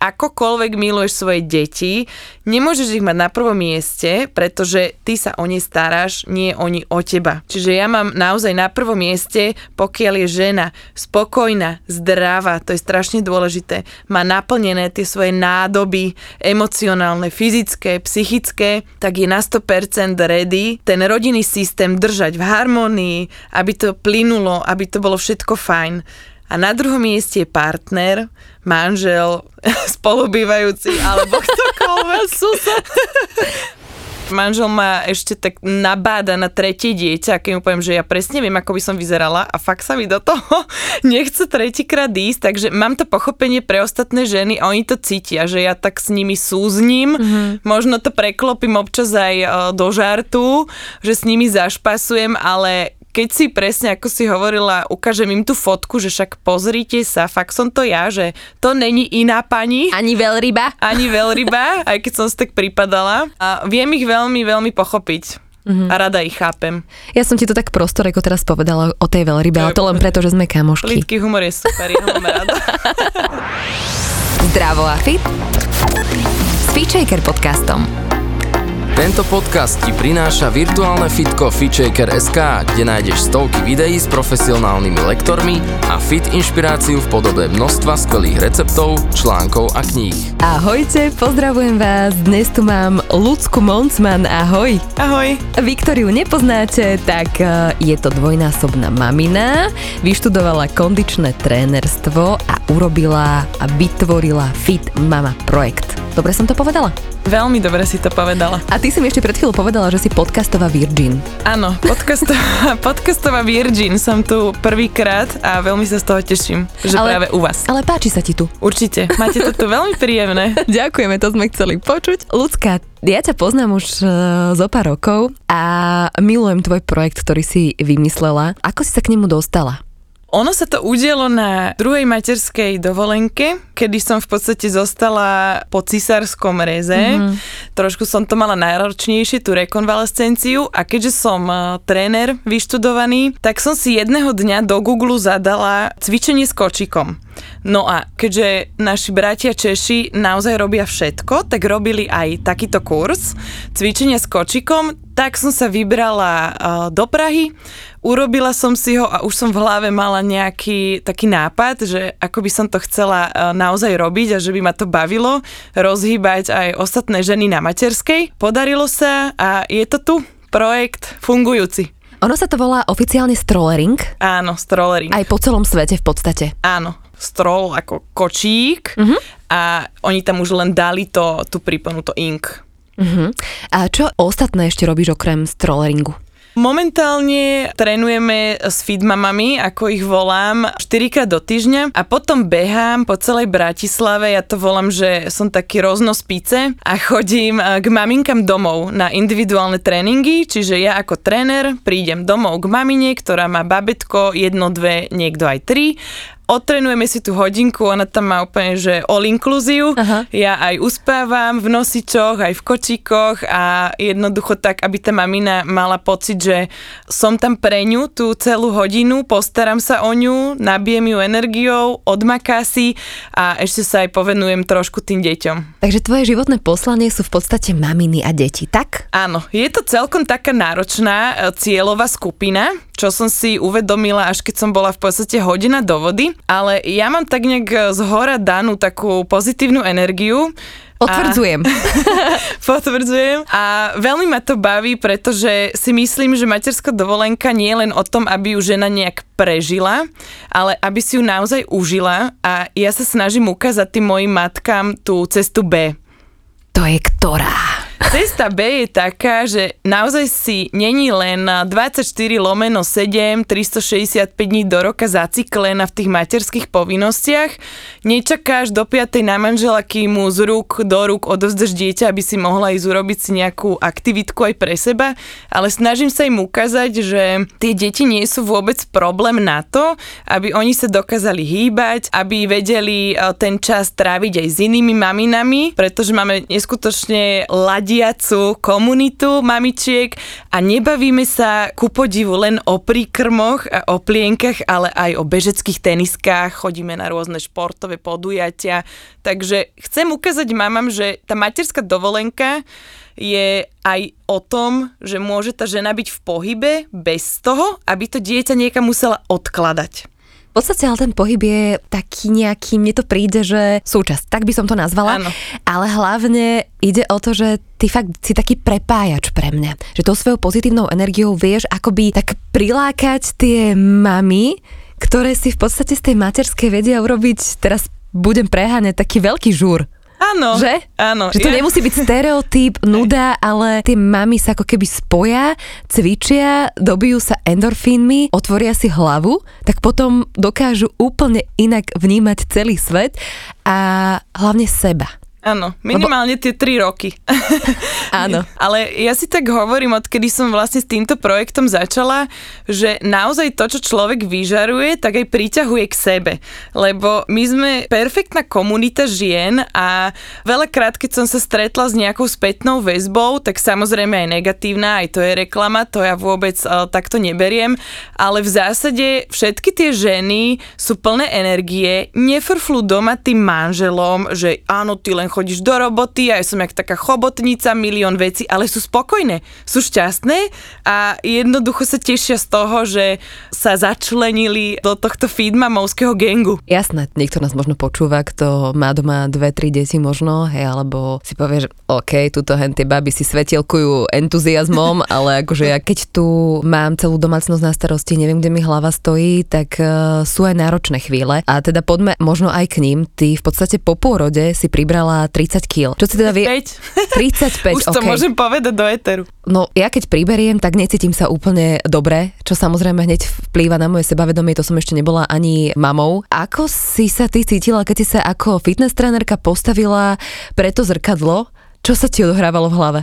akokoľvek miluješ svoje deti, nemôžeš ich mať na prvom mieste, pretože ty sa o ne staráš, nie oni o teba. Čiže ja mám naozaj na prvom mieste, pokiaľ je žena spokojná, zdravá, to je strašne dôležité, má naplnené tie svoje nádoby emocionálne, fyzické, psychické, tak je na 100% ready ten rodinný systém držať v harmonii, aby to plynulo, aby to bolo všetko fajn. A na druhom mieste je partner, manžel, spolubývajúci alebo ktokoľvek. Sused. manžel ma ešte tak nabáda na tretie dieťa, keď mu poviem, že ja presne viem, ako by som vyzerala a fakt sa mi do toho nechce tretíkrát ísť, takže mám to pochopenie pre ostatné ženy oni to cítia, že ja tak s nimi súzním, mm-hmm. možno to preklopím občas aj e, do žartu, že s nimi zašpasujem, ale keď si presne, ako si hovorila, ukážem im tú fotku, že však pozrite sa, fakt som to ja, že to není iná pani. Ani veľryba. Ani veľryba, aj keď som si tak pripadala. A viem ich veľmi, veľmi pochopiť. Mm-hmm. A rada ich chápem. Ja som ti to tak prostor, ako teraz povedala o tej veľrybe, ale to len preto, že sme kamošky. Lidský humor je super, ja mám rada. Zdravo a fit s Feature podcastom. Tento podcast ti prináša virtuálne fitko FitShaker.sk, kde nájdeš stovky videí s profesionálnymi lektormi a fit inšpiráciu v podobe množstva skvelých receptov, článkov a kníh. Ahojte, pozdravujem vás. Dnes tu mám Lucku Moncman. Ahoj. Ahoj. Ju nepoznáte, tak e, je to dvojnásobná mamina, vyštudovala kondičné trénerstvo a urobila a vytvorila Fit Mama projekt. Dobre som to povedala? Veľmi dobre si to povedala. A ty si mi ešte pred chvíľou povedala, že si podcastová virgin. Áno, podcastová, podcastová virgin som tu prvýkrát a veľmi sa z toho teším, že ale, práve u vás. Ale páči sa ti tu. Určite, máte to tu veľmi príjemné. Ďakujeme, to sme chceli počuť. Ľudská, ja ťa poznám už uh, zo pár rokov a milujem tvoj projekt, ktorý si vymyslela. Ako si sa k nemu dostala? Ono sa to udielo na druhej materskej dovolenke, kedy som v podstate zostala po cisárskom reze. Mm-hmm. Trošku som to mala najročnejšie, tú rekonvalescenciu a keďže som uh, tréner vyštudovaný, tak som si jedného dňa do Google zadala cvičenie s kočikom. No a keďže naši bratia Češi naozaj robia všetko, tak robili aj takýto kurz cvičenia s kočikom, tak som sa vybrala uh, do Prahy, urobila som si ho a už som v hlave mala nejaký taký nápad, že ako by som to chcela uh, naozaj robiť a že by ma to bavilo rozhýbať aj ostatné ženy na materskej. Podarilo sa a je to tu projekt fungujúci. Ono sa to volá oficiálne strollering? Áno, strollering. Aj po celom svete v podstate. Áno, stroll ako kočík uh-huh. a oni tam už len dali to, tú príponu, to ink. Uh-huh. A čo ostatné ešte robíš okrem strolleringu? Momentálne trénujeme s fitmamami, ako ich volám, 4 krát do týždňa a potom behám po celej Bratislave, ja to volám, že som taký roznospíce a chodím eh, k maminkám domov na individuálne tréningy, čiže ja ako tréner prídem domov k mamine, ktorá má babetko, jedno, dve, niekto aj tri odtrenujeme si tú hodinku, ona tam má úplne, že all inclusive. Aha. Ja aj uspávam v nosičoch, aj v kočíkoch a jednoducho tak, aby tá mamina mala pocit, že som tam pre ňu tú celú hodinu, postaram sa o ňu, nabijem ju energiou, odmaká si a ešte sa aj povenujem trošku tým deťom. Takže tvoje životné poslanie sú v podstate maminy a deti, tak? Áno, je to celkom taká náročná e, cieľová skupina, čo som si uvedomila, až keď som bola v podstate hodina do vody, ale ja mám tak nejak z hora danú takú pozitívnu energiu, Potvrdzujem. A, potvrdzujem. A veľmi ma to baví, pretože si myslím, že materská dovolenka nie je len o tom, aby ju žena nejak prežila, ale aby si ju naozaj užila a ja sa snažím ukázať tým mojim matkám tú cestu B. To je ktorá? Cesta B je taká, že naozaj si není len 24 lomeno 7, 365 dní do roka zaciklená v tých materských povinnostiach. Nečakáš do 5. na manžela, kým mu z rúk do rúk odovzdaš dieťa, aby si mohla ísť urobiť si nejakú aktivitku aj pre seba, ale snažím sa im ukázať, že tie deti nie sú vôbec problém na to, aby oni sa dokázali hýbať, aby vedeli e, ten čas tráviť aj s inými maminami, pretože máme neskutočne lade vidiacu komunitu mamičiek a nebavíme sa ku podivu len o príkrmoch a o plienkach, ale aj o bežeckých teniskách, chodíme na rôzne športové podujatia. Takže chcem ukázať mamám, že tá materská dovolenka je aj o tom, že môže tá žena byť v pohybe bez toho, aby to dieťa niekam musela odkladať. V podstate ale ten pohyb je taký nejaký, mne to príde, že súčasť, tak by som to nazvala. Áno. Ale hlavne ide o to, že ty fakt si taký prepájač pre mňa. Že tou svojou pozitívnou energiou vieš akoby tak prilákať tie mamy, ktoré si v podstate z tej materskej vedia urobiť, teraz budem preháňať, taký veľký žúr. Áno. Že? Áno. Že to Ja- nemusí byť stereotyp, nuda, ale tie mami sa ako keby spoja, cvičia, dobijú sa endorfínmi, otvoria si hlavu, tak potom dokážu úplne inak vnímať celý svet a hlavne seba. Áno, minimálne tie 3 roky. Áno. Ale ja si tak hovorím, odkedy som vlastne s týmto projektom začala, že naozaj to, čo človek vyžaruje, tak aj priťahuje k sebe. Lebo my sme perfektná komunita žien a veľakrát, keď som sa stretla s nejakou spätnou väzbou, tak samozrejme aj negatívna, aj to je reklama, to ja vôbec uh, takto neberiem, ale v zásade všetky tie ženy sú plné energie, nefrflú doma tým manželom, že áno, ty len chodíš do roboty a ja som jak taká chobotnica, milión vecí, ale sú spokojné, sú šťastné a jednoducho sa tešia z toho, že sa začlenili do tohto feedmamovského gengu. Jasné, niekto nás možno počúva, kto má doma dve, tri deti možno, hej, alebo si povie, že OK, tuto hen tie baby si svetielkujú entuziasmom, ale akože ja keď tu mám celú domácnosť na starosti, neviem, kde mi hlava stojí, tak uh, sú aj náročné chvíle. A teda poďme možno aj k ním. Ty v podstate po pôrode si pribrala 30 kg. Čo si teda vie... 5. 35, Už to OK. môžem povedať do éteru. No ja keď priberiem, tak necítim sa úplne dobre, čo samozrejme hneď vplýva na moje sebavedomie, to som ešte nebola ani mamou. Ako si sa ty cítila, keď si sa ako fitness trénerka postavila pre to zrkadlo? Čo sa ti odohrávalo v hlave?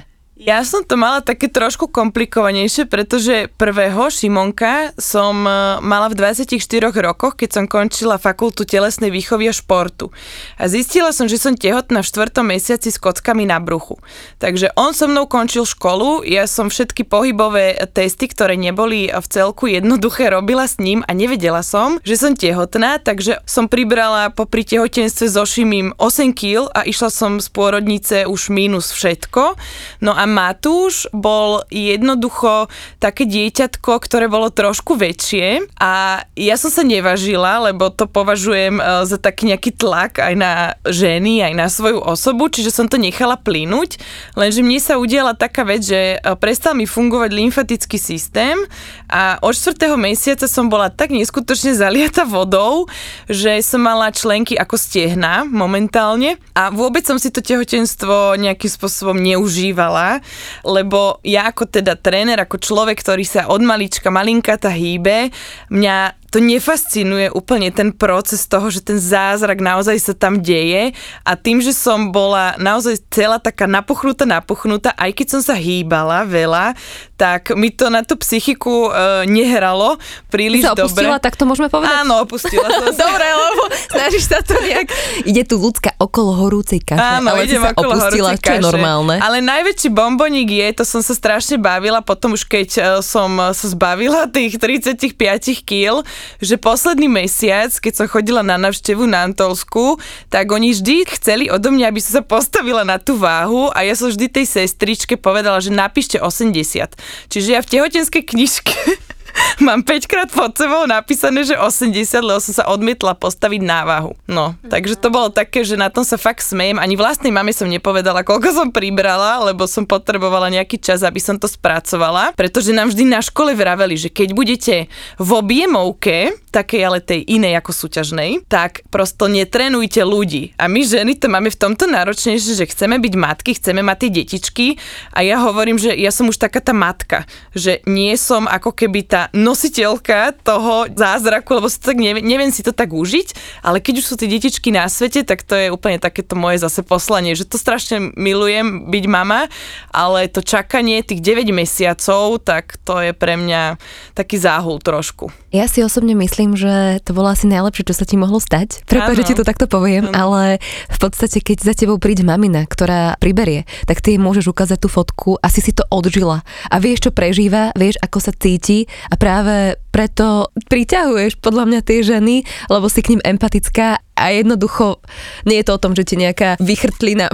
Ja som to mala také trošku komplikovanejšie, pretože prvého Šimonka som e, mala v 24 rokoch, keď som končila fakultu telesnej výchovy a športu. A zistila som, že som tehotná v štvrtom mesiaci s kockami na bruchu. Takže on so mnou končil školu, ja som všetky pohybové testy, ktoré neboli v celku jednoduché, robila s ním a nevedela som, že som tehotná, takže som pribrala popri tehotenstve so Šimím 8 kg a išla som z pôrodnice už mínus všetko. No a Matúš bol jednoducho také dieťatko, ktoré bolo trošku väčšie a ja som sa nevažila, lebo to považujem e, za taký nejaký tlak aj na ženy, aj na svoju osobu, čiže som to nechala plynúť, lenže mne sa udiala taká vec, že e, prestal mi fungovať lymfatický systém a od 4. mesiaca som bola tak neskutočne zaliata vodou, že som mala členky ako stehna momentálne a vôbec som si to tehotenstvo nejakým spôsobom neužívala, lebo ja ako teda tréner, ako človek, ktorý sa od malička malinkata hýbe, mňa to nefascinuje úplne ten proces toho, že ten zázrak naozaj sa tam deje a tým, že som bola naozaj celá taká napuchnutá, napuchnutá, aj keď som sa hýbala veľa, tak mi to na tú psychiku e, nehralo príliš sa opustila, dobre. tak to môžeme povedať? Áno, opustila som sa. Dobre, lebo snažíš sa to nejak... Ide tu ľudská okolo horúcej kaše, Áno, ale idem sa okolo opustila, čo je normálne. Ale najväčší bomboník je, to som sa strašne bavila, potom už keď e, som sa zbavila tých 35 kg, že posledný mesiac, keď som chodila na návštevu na Antolsku, tak oni vždy chceli odo mňa, aby som sa postavila na tú váhu a ja som vždy tej sestričke povedala, že napíšte 80. Čiže ja v tehotenskej knižke Mám 5 krát pod sebou napísané, že 80, lebo som sa odmietla postaviť na váhu. No, takže to bolo také, že na tom sa fakt smejem. Ani vlastnej mame som nepovedala, koľko som pribrala, lebo som potrebovala nejaký čas, aby som to spracovala. Pretože nám vždy na škole vraveli, že keď budete v objemovke, takej ale tej inej ako súťažnej, tak prosto netrenujte ľudí. A my ženy to máme v tomto náročnejšie, že chceme byť matky, chceme mať tie detičky a ja hovorím, že ja som už taká tá matka, že nie som ako keby tá nositeľka toho zázraku, lebo si to tak neviem, neviem si to tak užiť, ale keď už sú tie detičky na svete, tak to je úplne takéto moje zase poslanie, že to strašne milujem byť mama, ale to čakanie tých 9 mesiacov, tak to je pre mňa taký záhul trošku. Ja si osobne myslím, že to bolo asi najlepšie, čo sa ti mohlo stať. Prepáč, že ti to takto poviem, ano. ale v podstate, keď za tebou príde mamina, ktorá priberie, tak ty jej môžeš ukázať tú fotku a si si to odžila. A vieš, čo prežíva, vieš, ako sa cíti a práve preto priťahuješ podľa mňa tie ženy, lebo si k ním empatická a jednoducho nie je to o tom, že ti nejaká vychrtlina,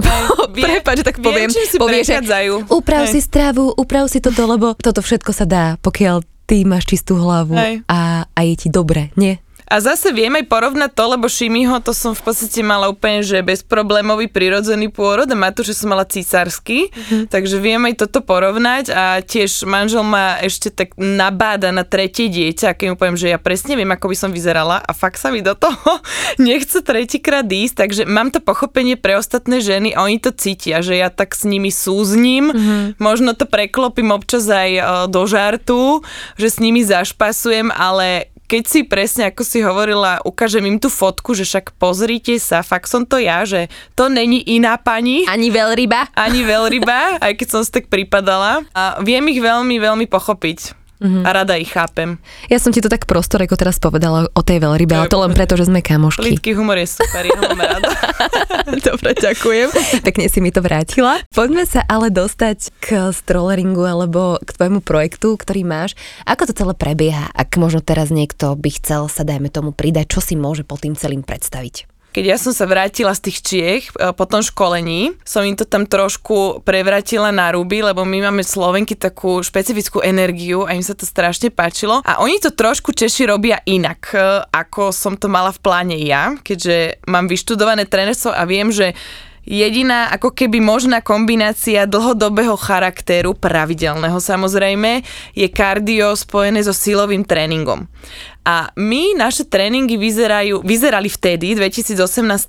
prepáč, tak poviem, viem, si povie, že uprav si stravu, uprav si toto, lebo toto všetko sa dá, pokiaľ ty máš čistú hlavu a, a je ti dobre, nie? A zase viem aj porovnať to, lebo Šimiho to som v podstate mala úplne, že bezproblémový prirodzený pôrod a že som mala císarsky, mm-hmm. takže viem aj toto porovnať a tiež manžel ma ešte tak nabáda na tretie dieťa, keď mu poviem, že ja presne viem, ako by som vyzerala a fakt sa mi do toho nechce tretíkrát ísť, takže mám to pochopenie pre ostatné ženy oni to cítia, že ja tak s nimi súzním, mm-hmm. možno to preklopím občas aj e, do žartu, že s nimi zašpasujem, ale keď si presne, ako si hovorila, ukážem im tú fotku, že však pozrite sa, fakt som to ja, že to není iná pani. Ani veľryba. Ani veľryba, aj keď som si tak pripadala. A viem ich veľmi, veľmi pochopiť. Mm-hmm. A rada ich chápem. Ja som ti to tak prostor, ako teraz povedala o tej veľrybe, ale to len preto, že sme kamošky. Lidský humor je super, ja mám rada. Dobre, ďakujem. Pekne si mi to vrátila. Poďme sa ale dostať k strolleringu alebo k tvojmu projektu, ktorý máš. Ako to celé prebieha? Ak možno teraz niekto by chcel sa, dajme tomu, pridať, čo si môže pod tým celým predstaviť? Keď ja som sa vrátila z tých Čiech e, po tom školení, som im to tam trošku prevratila na ruby, lebo my máme Slovenky takú špecifickú energiu a im sa to strašne páčilo. A oni to trošku Češi robia inak, e, ako som to mala v pláne ja, keďže mám vyštudované trénerstvo a viem, že Jediná ako keby možná kombinácia dlhodobého charakteru, pravidelného samozrejme, je kardio spojené so silovým tréningom. A my, naše tréningy vyzerajú, vyzerali vtedy, 2018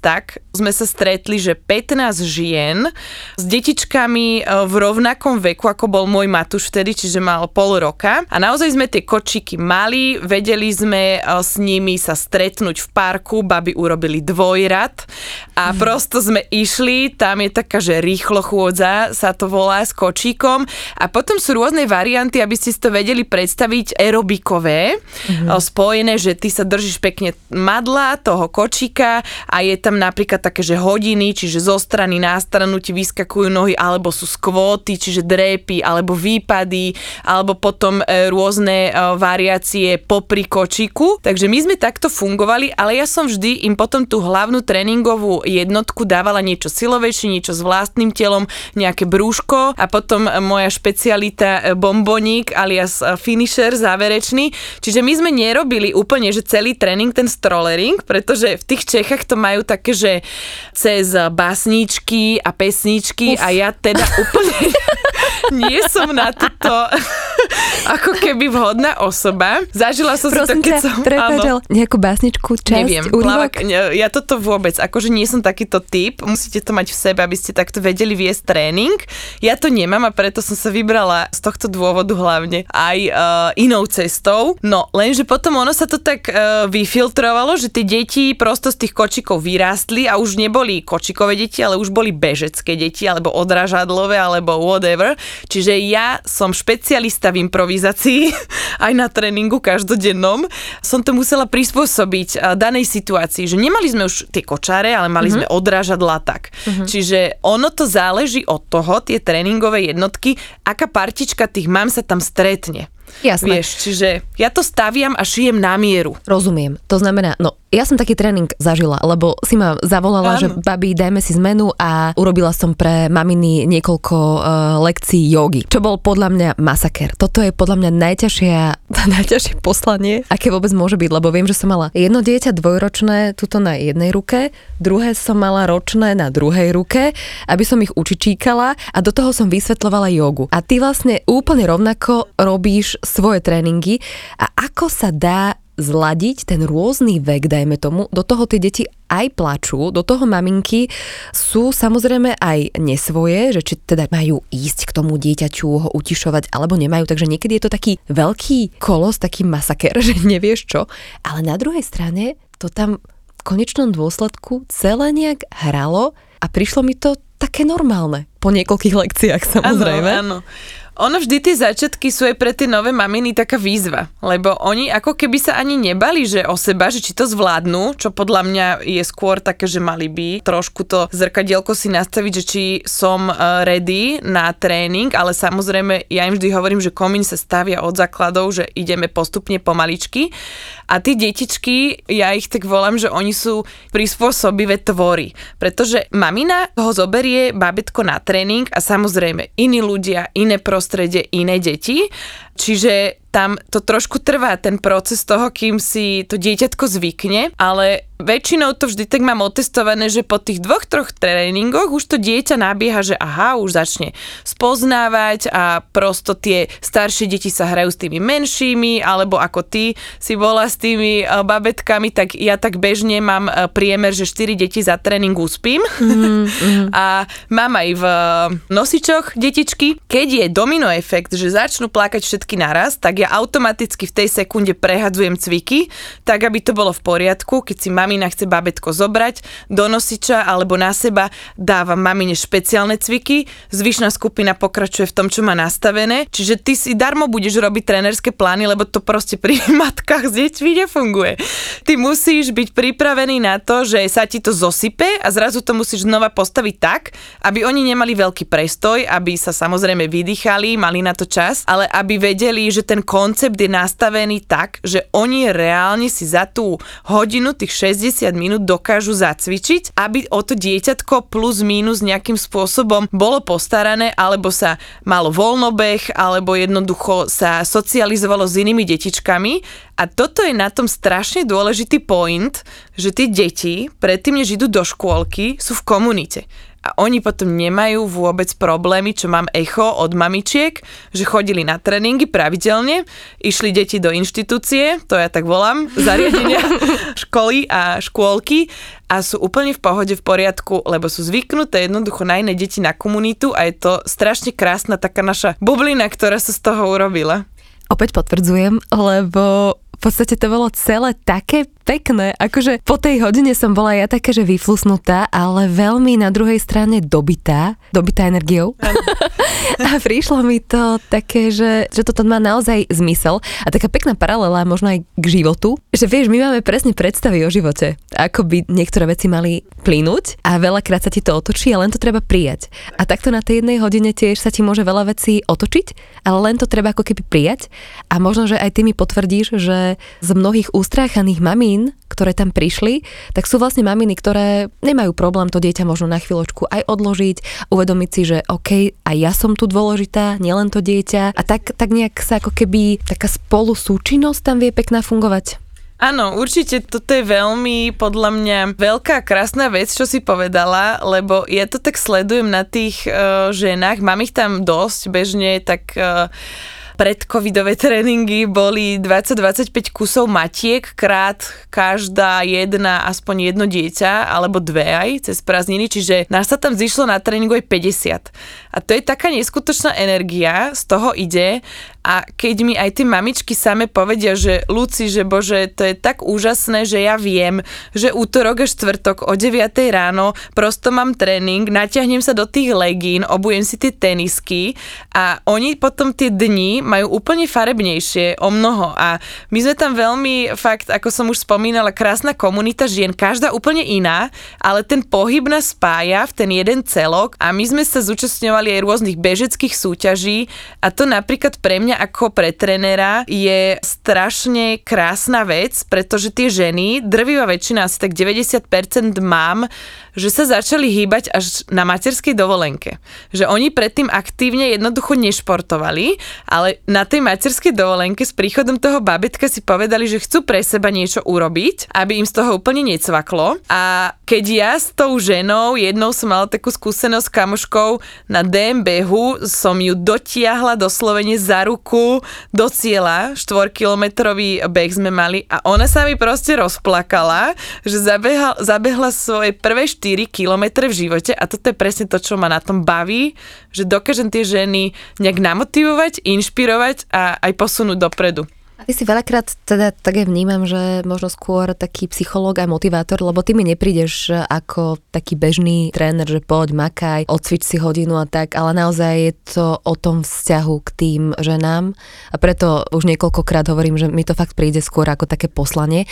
tak, sme sa stretli, že 15 žien s detičkami e, v rovnakom veku, ako bol môj Matúš vtedy, čiže mal pol roka. A naozaj sme tie kočiky mali, vedeli sme e, s nimi sa stretnúť v parku, baby urobili dvojrad a mm. prosto sme išli, tam je taká, že rýchlo chôdza, sa to volá s kočíkom a potom sú rôzne varianty, aby ste si to vedeli predstaviť aerobikové, mm spojené, že ty sa držíš pekne madla toho kočíka a je tam napríklad také, že hodiny, čiže zo strany na stranu ti vyskakujú nohy, alebo sú skvóty, čiže drépy, alebo výpady, alebo potom e, rôzne e, variácie popri kočíku. Takže my sme takto fungovali, ale ja som vždy im potom tú hlavnú tréningovú jednotku dávala niečo silovejšie, niečo s vlastným telom, nejaké brúško a potom moja špecialita e, bomboník alias finisher záverečný. Čiže my sme nerobili nerobili úplne, že celý tréning, ten strollering, pretože v tých Čechách to majú také, že cez básničky a pesničky Uf. a ja teda úplne nie som na toto ako keby vhodná osoba. Zažila som Prosím si to, keď som... Prepáčal, nejakú básničku, časť, Neviem, plavak, ja toto vôbec, akože nie som takýto typ, musíte to mať v sebe, aby ste takto vedeli viesť tréning. Ja to nemám a preto som sa vybrala z tohto dôvodu hlavne aj uh, inou cestou. No, lenže potom ono sa to tak uh, vyfiltrovalo, že tie deti prosto z tých kočikov vyrástli a už neboli kočikové deti, ale už boli bežecké deti, alebo odražadlové, alebo whatever. Čiže ja som špecialista v improvizácii, aj na tréningu každodennom. Som to musela prispôsobiť danej situácii, že nemali sme už tie kočáre, ale mali mm-hmm. sme odrážadla tak. Mm-hmm. Čiže ono to záleží od toho, tie tréningové jednotky, aká partička tých mám sa tam stretne. Jasné. Vieš, čiže ja to staviam a šijem na mieru. Rozumiem. To znamená, no ja som taký tréning zažila, lebo si ma zavolala, Áno. že babi, dajme si zmenu a urobila som pre maminy niekoľko uh, lekcií jogy, čo bol podľa mňa masaker. Toto je podľa mňa najťažšia, najťažšie poslanie, aké vôbec môže byť, lebo viem, že som mala jedno dieťa dvojročné tuto na jednej ruke, druhé som mala ročné na druhej ruke, aby som ich učičíkala a do toho som vysvetlovala jogu. A ty vlastne úplne rovnako robíš svoje tréningy a ako sa dá zladiť ten rôzny vek, dajme tomu, do toho tie deti aj plačú, do toho maminky sú samozrejme aj nesvoje, že či teda majú ísť k tomu dieťaťu, ho utišovať alebo nemajú, takže niekedy je to taký veľký kolos, taký masaker, že nevieš čo, ale na druhej strane to tam v konečnom dôsledku celé nejak hralo a prišlo mi to také normálne po niekoľkých lekciách samozrejme. Áno, áno. Ono vždy tie začiatky sú aj pre tie nové maminy taká výzva, lebo oni ako keby sa ani nebali, že o seba, že či to zvládnu, čo podľa mňa je skôr také, že mali by trošku to zrkadielko si nastaviť, že či som e, ready na tréning, ale samozrejme ja im vždy hovorím, že komín sa stavia od základov, že ideme postupne pomaličky. A tí detičky, ja ich tak volám, že oni sú prispôsobivé tvory, pretože mamina ho zoberie babetko na tréning a samozrejme iní ľudia, iné prostredie, prostredie iné deti. Čiže tam to trošku trvá, ten proces toho, kým si to dieťatko zvykne, ale väčšinou to vždy tak mám otestované, že po tých dvoch, troch tréningoch už to dieťa nabieha, že aha, už začne spoznávať a prosto tie staršie deti sa hrajú s tými menšími, alebo ako ty si bola s tými uh, babetkami, tak ja tak bežne mám uh, priemer, že 4 deti za tréning uspím. Mm-hmm. a mám aj v nosičoch detičky. Keď je domino efekt, že začnú plakať všetky naraz, tak ja automaticky v tej sekunde prehadzujem cviky, tak aby to bolo v poriadku, keď si mamina chce babetko zobrať do nosiča alebo na seba, dávam mamine špeciálne cviky, zvyšná skupina pokračuje v tom, čo má nastavené, čiže ty si darmo budeš robiť trénerské plány, lebo to proste pri matkách s deťmi nefunguje. Ty musíš byť pripravený na to, že sa ti to zosype a zrazu to musíš znova postaviť tak, aby oni nemali veľký prestoj, aby sa samozrejme vydýchali, mali na to čas, ale aby vedeli, že ten koncept je nastavený tak, že oni reálne si za tú hodinu, tých 60 minút dokážu zacvičiť, aby o to dieťatko plus minus nejakým spôsobom bolo postarané, alebo sa malo voľnobeh, alebo jednoducho sa socializovalo s inými detičkami. A toto je na tom strašne dôležitý point, že tie deti predtým, než idú do škôlky, sú v komunite a oni potom nemajú vôbec problémy, čo mám echo od mamičiek, že chodili na tréningy pravidelne, išli deti do inštitúcie, to ja tak volám, zariadenia, školy a škôlky a sú úplne v pohode, v poriadku, lebo sú zvyknuté jednoducho na iné deti na komunitu a je to strašne krásna taká naša bublina, ktorá sa z toho urobila. Opäť potvrdzujem, lebo v podstate to bolo celé také pekné. Akože po tej hodine som bola ja taká, že vyflusnutá, ale veľmi na druhej strane dobitá, dobitá energiou. a prišlo mi to také, že, že toto má naozaj zmysel a taká pekná paralela možno aj k životu, že vieš, my máme presne predstavy o živote, ako by niektoré veci mali plynúť a veľakrát sa ti to otočí a len to treba prijať. A takto na tej jednej hodine tiež sa ti môže veľa vecí otočiť, ale len to treba ako keby prijať a možno, že aj ty mi potvrdíš, že z mnohých ústráchaných mamí mamín, ktoré tam prišli, tak sú vlastne maminy, ktoré nemajú problém to dieťa možno na chvíľočku aj odložiť, uvedomiť si, že OK, aj ja som tu dôležitá, nielen to dieťa a tak, tak nejak sa ako keby taká spolu súčinnosť tam vie pekná fungovať. Áno, určite toto je veľmi podľa mňa veľká krásna vec, čo si povedala, lebo ja to tak sledujem na tých uh, ženách, mám ich tam dosť bežne, tak uh, predcovidové tréningy boli 20-25 kusov matiek, krát každá jedna, aspoň jedno dieťa, alebo dve aj cez prázdniny, čiže nás sa tam zišlo na tréningu aj 50. A to je taká neskutočná energia, z toho ide a keď mi aj tie mamičky same povedia, že Luci, že bože, to je tak úžasné, že ja viem, že útorok a štvrtok o 9 ráno prosto mám tréning, natiahnem sa do tých legín, obujem si tie tenisky a oni potom tie dni majú úplne farebnejšie o mnoho. A my sme tam veľmi, fakt, ako som už spomínala, krásna komunita žien, každá úplne iná, ale ten pohyb nás spája v ten jeden celok a my sme sa zúčastňovali aj rôznych bežeckých súťaží a to napríklad pre mňa ako pre trenera je strašne krásna vec, pretože tie ženy, drvivá väčšina, asi tak 90% mám, že sa začali hýbať až na materskej dovolenke. Že oni predtým aktívne jednoducho nešportovali, ale na tej materskej dovolenke s príchodom toho babetka si povedali, že chcú pre seba niečo urobiť, aby im z toho úplne necvaklo. A keď ja s tou ženou, jednou som mala takú skúsenosť s kamoškou na DMBhu, som ju dotiahla doslovene za ruku polku do cieľa, štvorkilometrový beh sme mali a ona sa mi proste rozplakala, že zabehla, zabehla svoje prvé 4 kilometre v živote a toto je presne to, čo ma na tom baví, že dokážem tie ženy nejak namotivovať, inšpirovať a aj posunúť dopredu. Ty si veľakrát teda tak aj vnímam, že možno skôr taký psychológ a motivátor, lebo ty mi neprídeš ako taký bežný tréner, že poď, makaj, odcvič si hodinu a tak, ale naozaj je to o tom vzťahu k tým ženám a preto už niekoľkokrát hovorím, že mi to fakt príde skôr ako také poslanie.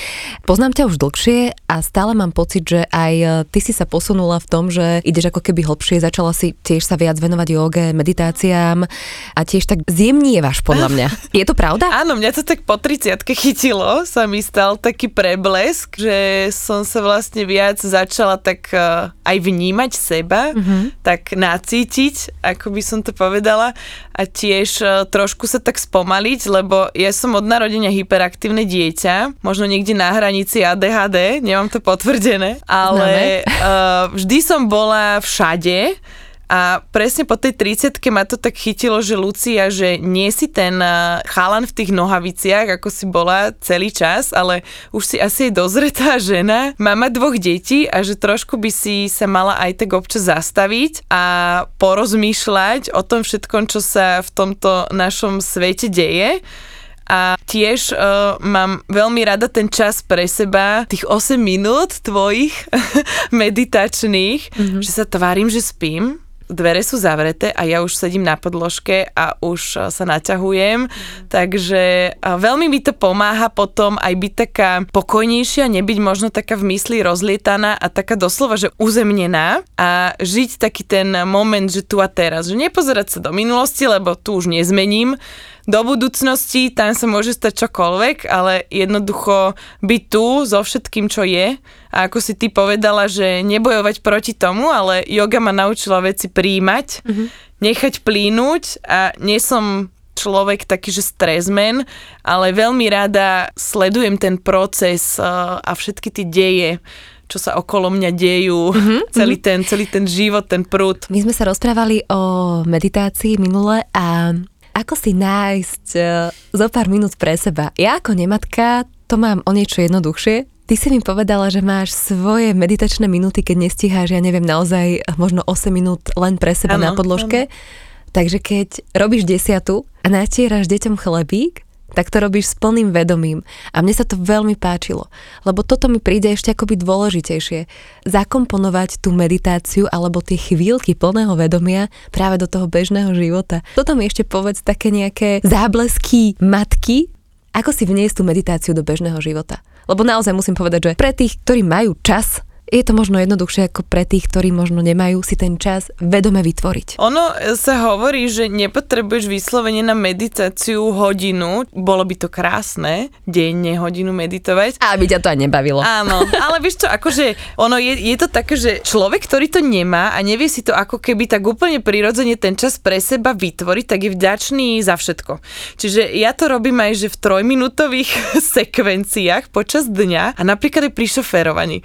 Poznám ťa už dlhšie a stále mám pocit, že aj ty si sa posunula v tom, že ideš ako keby hlbšie, začala si tiež sa viac venovať joge, meditáciám a tiež tak zjemnievaš podľa mňa. Je to pravda? Áno, mňa to tak po 30 chytilo, sa mi stal taký preblesk, že som sa vlastne viac začala tak uh, aj vnímať seba, mm-hmm. tak nacítiť, ako by som to povedala, a tiež uh, trošku sa tak spomaliť, lebo ja som od narodenia hyperaktívne dieťa, možno niekde na hranici ADHD, nemám to potvrdené, ale uh, vždy som bola všade, a presne po tej 30 ma to tak chytilo, že Lucia, že nie si ten chalan v tých nohaviciach, ako si bola celý čas, ale už si asi aj dozretá žena, mama dvoch detí a že trošku by si sa mala aj tak občas zastaviť a porozmýšľať o tom všetkom, čo sa v tomto našom svete deje. A tiež uh, mám veľmi rada ten čas pre seba, tých 8 minút tvojich meditačných, mm-hmm. že sa tvárim, že spím dvere sú zavreté a ja už sedím na podložke a už e, sa naťahujem, mm. takže e, veľmi mi to pomáha potom aj byť taká pokojnejšia, nebyť možno taká v mysli rozlietaná a taká doslova, že uzemnená a žiť taký ten moment, že tu a teraz, že nepozerať sa do minulosti, lebo tu už nezmením, do budúcnosti, tam sa môže stať čokoľvek, ale jednoducho byť tu so všetkým, čo je. A ako si ty povedala, že nebojovať proti tomu, ale yoga ma naučila veci príjmať, mm-hmm. nechať plínuť a nie som človek taký, že stresmen, ale veľmi rada sledujem ten proces a všetky tie deje, čo sa okolo mňa dejú, mm-hmm. celý, ten, celý ten život, ten prúd. My sme sa rozprávali o meditácii minule a ako si nájsť uh, zo pár minút pre seba? Ja ako nematka to mám o niečo jednoduchšie. Ty si mi povedala, že máš svoje meditačné minúty, keď nestíháš, ja neviem, naozaj možno 8 minút len pre seba ano, na podložke. Ano. Takže keď robíš desiatu a natieraš deťom chlebík, tak to robíš s plným vedomím. A mne sa to veľmi páčilo, lebo toto mi príde ešte akoby dôležitejšie. Zakomponovať tú meditáciu alebo tie chvíľky plného vedomia práve do toho bežného života. Toto mi ešte povedz také nejaké záblesky matky, ako si vniesť tú meditáciu do bežného života. Lebo naozaj musím povedať, že pre tých, ktorí majú čas je to možno jednoduchšie ako pre tých, ktorí možno nemajú si ten čas vedome vytvoriť. Ono sa hovorí, že nepotrebuješ vyslovene na meditáciu hodinu, bolo by to krásne, denne hodinu meditovať. A by ťa to aj nebavilo. Áno, ale vieš čo, akože ono je, je to také, že človek, ktorý to nemá a nevie si to ako keby tak úplne prirodzene ten čas pre seba vytvoriť, tak je vďačný za všetko. Čiže ja to robím aj, že v trojminútových sekvenciách počas dňa a napríklad aj pri šoferovaní.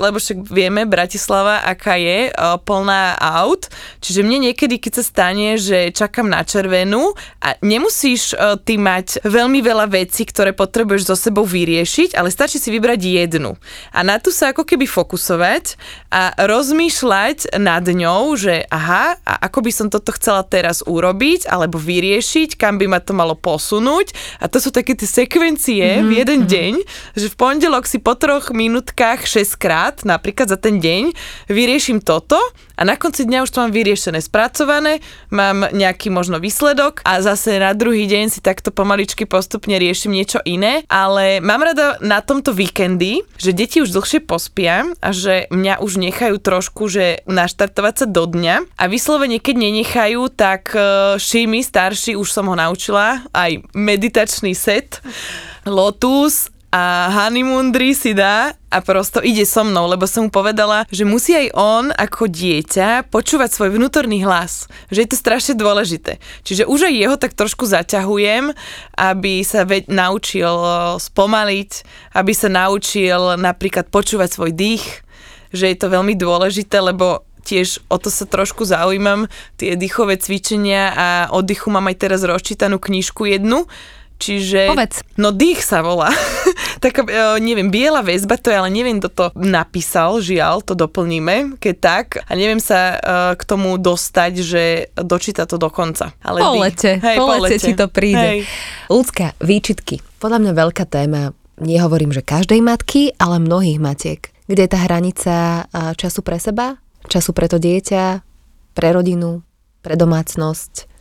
Lebo však vieme, Bratislava, aká je, uh, plná aut, čiže mne niekedy, keď sa stane, že čakám na červenú a nemusíš uh, ty mať veľmi veľa vecí, ktoré potrebuješ so sebou vyriešiť, ale stačí si vybrať jednu. A na tu sa ako keby fokusovať a rozmýšľať nad ňou, že aha, a ako by som toto chcela teraz urobiť, alebo vyriešiť, kam by ma to malo posunúť. A to sú také tie sekvencie mm-hmm. v mhm, jeden mm-hmm. deň, že v pondelok si po troch minútkach 6 krát na napríklad za ten deň vyriešim toto a na konci dňa už to mám vyriešené, spracované, mám nejaký možno výsledok a zase na druhý deň si takto pomaličky postupne riešim niečo iné, ale mám rada na tomto víkendy, že deti už dlhšie pospia a že mňa už nechajú trošku, že naštartovať sa do dňa. A vyslovene keď nenechajú, tak uh, Šimi starší už som ho naučila, aj meditačný set, Lotus a honeymoon si dá a prosto ide so mnou, lebo som mu povedala, že musí aj on ako dieťa počúvať svoj vnútorný hlas, že je to strašne dôležité. Čiže už aj jeho tak trošku zaťahujem, aby sa ve- naučil spomaliť, aby sa naučil napríklad počúvať svoj dých, že je to veľmi dôležité, lebo tiež o to sa trošku zaujímam, tie dýchové cvičenia a oddychu mám aj teraz rozčítanú knižku jednu, Čiže... Povedz. No dých sa volá. Taká, e, neviem, biela väzba, to je, ale neviem, kto to napísal, žiaľ, to doplníme, keď tak. A neviem sa uh, k tomu dostať, že dočíta to do konca. Ale po dých. lete, Hej, po lete ti to príde. Hej. Ľudská, výčitky. Podľa mňa veľká téma. Nehovorím, že každej matky, ale mnohých matiek. Kde je tá hranica a, času pre seba, času pre to dieťa, pre rodinu, pre domácnosť.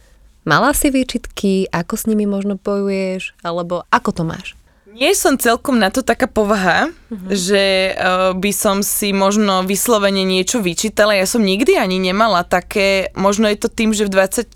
Mala si výčitky, ako s nimi možno bojuješ, alebo ako to máš? Nie som celkom na to taká povaha, že uh, by som si možno vyslovene niečo vyčítala. Ja som nikdy ani nemala také, možno je to tým, že v 24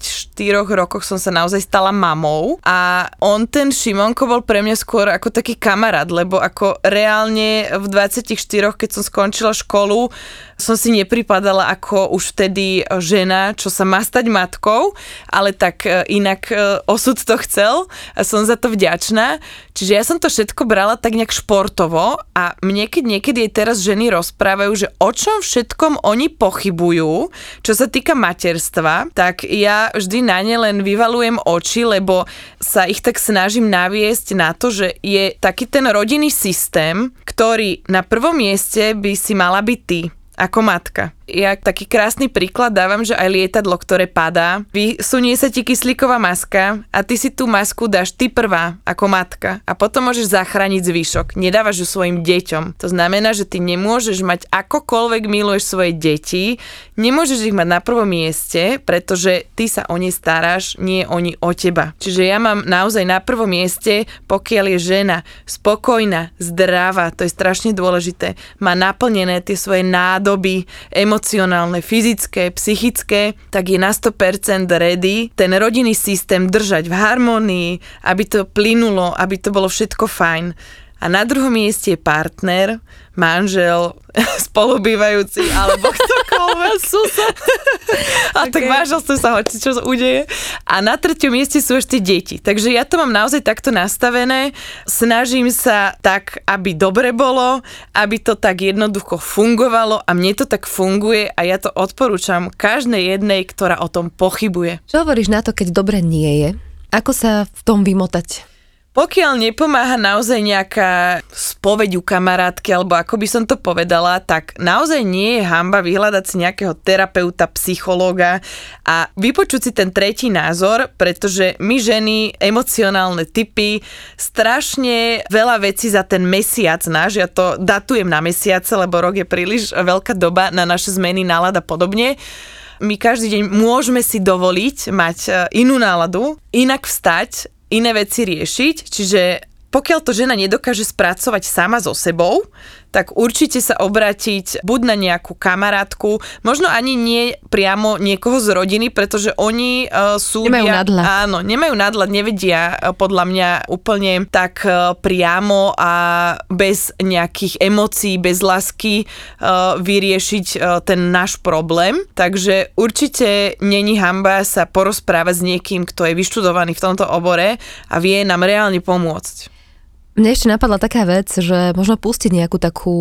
rokoch som sa naozaj stala mamou a on ten Šimonko bol pre mňa skôr ako taký kamarát, lebo ako reálne v 24, keď som skončila školu, som si nepripadala ako už vtedy žena, čo sa má stať matkou, ale tak e, inak osud to chcel a som za to vďačná. Čiže ja som to všetko brala tak nejak športovo a mne keď niekedy aj teraz ženy rozprávajú, že o čom všetkom oni pochybujú, čo sa týka materstva, tak ja vždy na ne len vyvalujem oči, lebo sa ich tak snažím naviesť na to, že je taký ten rodinný systém, ktorý na prvom mieste by si mala byť ty ako matka. Ja taký krásny príklad dávam, že aj lietadlo, ktoré padá, vysunie sa ti kyslíková maska a ty si tú masku dáš ty prvá ako matka a potom môžeš zachrániť zvyšok. Nedávaš ju svojim deťom. To znamená, že ty nemôžeš mať akokoľvek miluješ svoje deti, nemôžeš ich mať na prvom mieste, pretože ty sa o ne staráš, nie oni o teba. Čiže ja mám naozaj na prvom mieste, pokiaľ je žena spokojná, zdravá, to je strašne dôležité, má naplnené tie svoje nádoby, emocionálne, fyzické, psychické, tak je na 100% ready ten rodinný systém držať v harmonii, aby to plynulo, aby to bolo všetko fajn. A na druhom mieste je partner, manžel, spolubývajúci, alebo ktokoľvek. Sused. A tak Okay. manželstve sa hoci čo udeje. A na treťom mieste sú ešte deti. Takže ja to mám naozaj takto nastavené. Snažím sa tak, aby dobre bolo, aby to tak jednoducho fungovalo a mne to tak funguje a ja to odporúčam každej jednej, ktorá o tom pochybuje. Čo hovoríš na to, keď dobre nie je? Ako sa v tom vymotať? Pokiaľ nepomáha naozaj nejaká spoveď u kamarátky, alebo ako by som to povedala, tak naozaj nie je hamba vyhľadať si nejakého terapeuta, psychológa a vypočuť si ten tretí názor, pretože my ženy, emocionálne typy, strašne veľa vecí za ten mesiac náš, ja to datujem na mesiace, lebo rok je príliš veľká doba na naše zmeny nálad a podobne, my každý deň môžeme si dovoliť mať e, inú náladu, inak vstať, iné veci riešiť, čiže pokiaľ to žena nedokáže spracovať sama so sebou, tak určite sa obrátiť buď na nejakú kamarátku, možno ani nie priamo niekoho z rodiny, pretože oni uh, sú... Nemajú nadhľad. Áno, nemajú nadhľad, nevedia uh, podľa mňa úplne tak uh, priamo a bez nejakých emócií, bez lásky uh, vyriešiť uh, ten náš problém. Takže určite není hamba sa porozprávať s niekým, kto je vyštudovaný v tomto obore a vie nám reálne pomôcť. Mne ešte napadla taká vec, že možno pustiť nejakú takú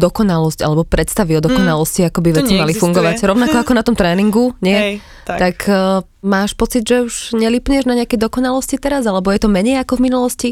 dokonalosť alebo predstavy o dokonalosti, ako by veci mali fungovať. Rovnako ako na tom tréningu, nie? Hej, tak. tak uh, máš pocit, že už nelipneš na nejaké dokonalosti teraz, alebo je to menej ako v minulosti?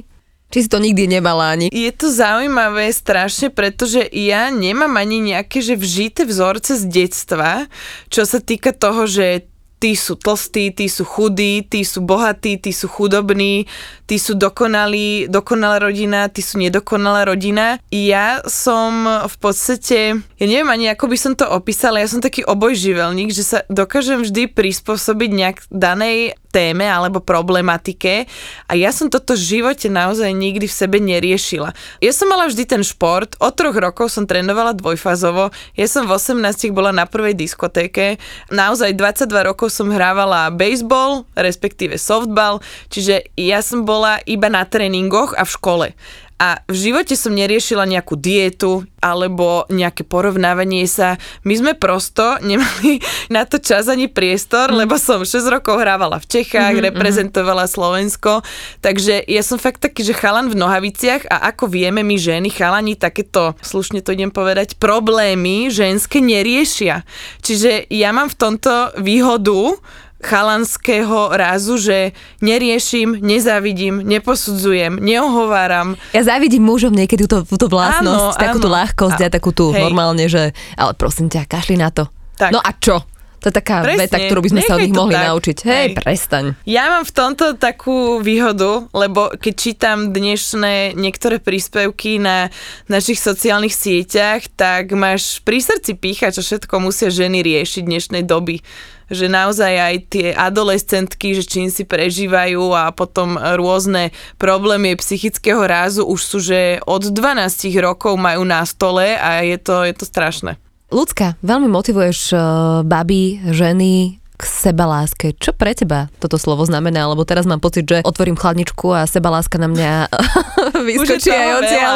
Či si to nikdy nemala ani? Je to zaujímavé strašne, pretože ja nemám ani nejaké že vžité vzorce z detstva, čo sa týka toho, že tí sú tlstí, tí sú chudí, tí sú bohatí, tí sú chudobní, tí sú dokonalí, dokonalá rodina, tí sú nedokonalá rodina. Ja som v podstate, ja neviem ani ako by som to opísala, ja som taký obojživelník, že sa dokážem vždy prispôsobiť nejak danej téme alebo problematike a ja som toto v živote naozaj nikdy v sebe neriešila. Ja som mala vždy ten šport, od troch rokov som trénovala dvojfázovo, ja som v 18 bola na prvej diskotéke, naozaj 22 rokov som hrávala baseball, respektíve softball, čiže ja som bola iba na tréningoch a v škole. A v živote som neriešila nejakú dietu alebo nejaké porovnávanie sa. My sme prosto nemali na to čas ani priestor, mm. lebo som 6 rokov hrávala v Čechách, mm-hmm, reprezentovala Slovensko, takže ja som fakt taký, že chalan v nohaviciach a ako vieme my ženy, chalani takéto, slušne to idem povedať, problémy ženské neriešia. Čiže ja mám v tomto výhodu, chalanského rázu, že neriešim, nezávidím, neposudzujem, neohováram. Ja závidím mužom niekedy túto, túto vlastnosť, áno, takú tú ľahkosť a, a takú tú hej. normálne, že ale prosím ťa, kašli na to. Tak. No a čo? To je taká Presne, veta, ktorú by sme sa od nich mohli tak. naučiť. Hej, Hej, prestaň. Ja mám v tomto takú výhodu, lebo keď čítam dnešné niektoré príspevky na našich sociálnych sieťach, tak máš pri srdci pícha, čo všetko musia ženy riešiť dnešnej doby že naozaj aj tie adolescentky, že čím si prežívajú a potom rôzne problémy psychického rázu už sú, že od 12 rokov majú na stole a je to, je to strašné. Ľudská, veľmi motivuješ uh, baby, ženy k sebaláske. Čo pre teba toto slovo znamená? Lebo teraz mám pocit, že otvorím chladničku a sebaláska na mňa vyskočí aj odtiaľ.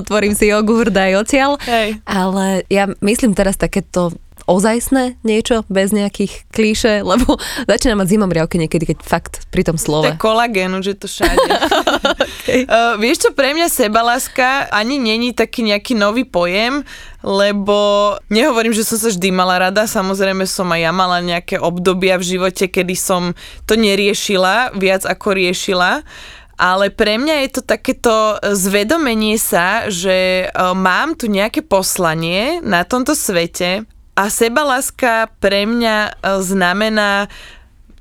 Otvorím si jogurt aj odtiaľ. Hej. Ale ja myslím teraz takéto ozajstné niečo, bez nejakých klíše, lebo začína mať zimom riavky niekedy, keď fakt pri tom slove. To je kolagén, že to všade. okay. uh, vieš čo, pre mňa sebaláska ani není taký nejaký nový pojem, lebo nehovorím, že som sa vždy mala rada, samozrejme som aj ja mala nejaké obdobia v živote, kedy som to neriešila, viac ako riešila, ale pre mňa je to takéto zvedomenie sa, že e, mám tu nejaké poslanie na tomto svete a sebaláska pre mňa e, znamená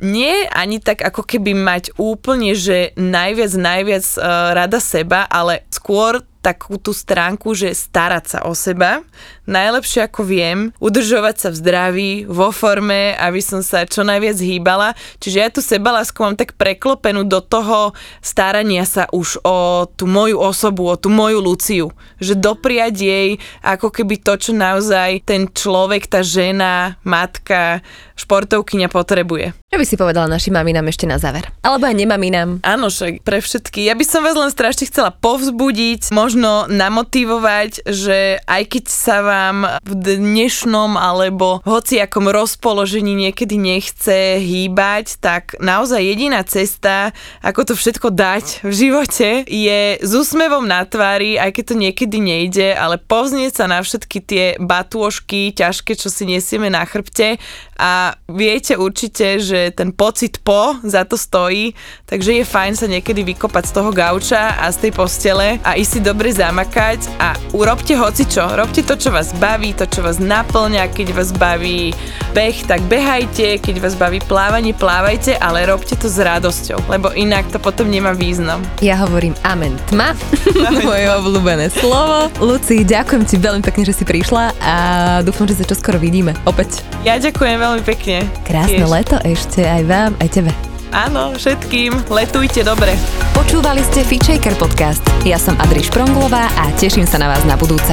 nie ani tak ako keby mať úplne, že najviac, najviac uh, rada seba, ale skôr takú tú stránku, že starať sa o seba, najlepšie ako viem, udržovať sa v zdraví, vo forme, aby som sa čo najviac hýbala. Čiže ja tu sebalásku mám tak preklopenú do toho starania sa už o tú moju osobu, o tú moju Luciu. Že dopriať jej ako keby to, čo naozaj ten človek, tá žena, matka, športovkyňa potrebuje. Čo by si povedala našim maminám ešte na záver? Alebo aj nemaminám? Áno, však pre všetky. Ja by som vás len strašne chcela povzbudiť, možno namotivovať, že aj keď sa vám v dnešnom alebo hociakom rozpoložení niekedy nechce hýbať, tak naozaj jediná cesta, ako to všetko dať v živote, je s úsmevom na tvári, aj keď to niekedy nejde, ale povznieť sa na všetky tie batôžky ťažké, čo si nesieme na chrbte. A viete určite, že ten pocit po za to stojí, takže je fajn sa niekedy vykopať z toho gauča a z tej postele a ísť si dobre zamakať a urobte hoci čo, robte to, čo vás baví, to, čo vás naplňa, keď vás baví beh, tak behajte, keď vás baví plávanie, plávajte, ale robte to s radosťou, lebo inak to potom nemá význam. Ja hovorím amen tma, moje obľúbené slovo. Luci, ďakujem ti veľmi pekne, že si prišla a dúfam, že sa čoskoro vidíme opäť. Ja ďakujem veľmi pekne. Krásne Tiež. leto ešte aj vám, aj tebe. Áno, všetkým. Letujte dobre. Počúvali ste Fitchaker podcast. Ja som Adri Špronglová a teším sa na vás na budúce.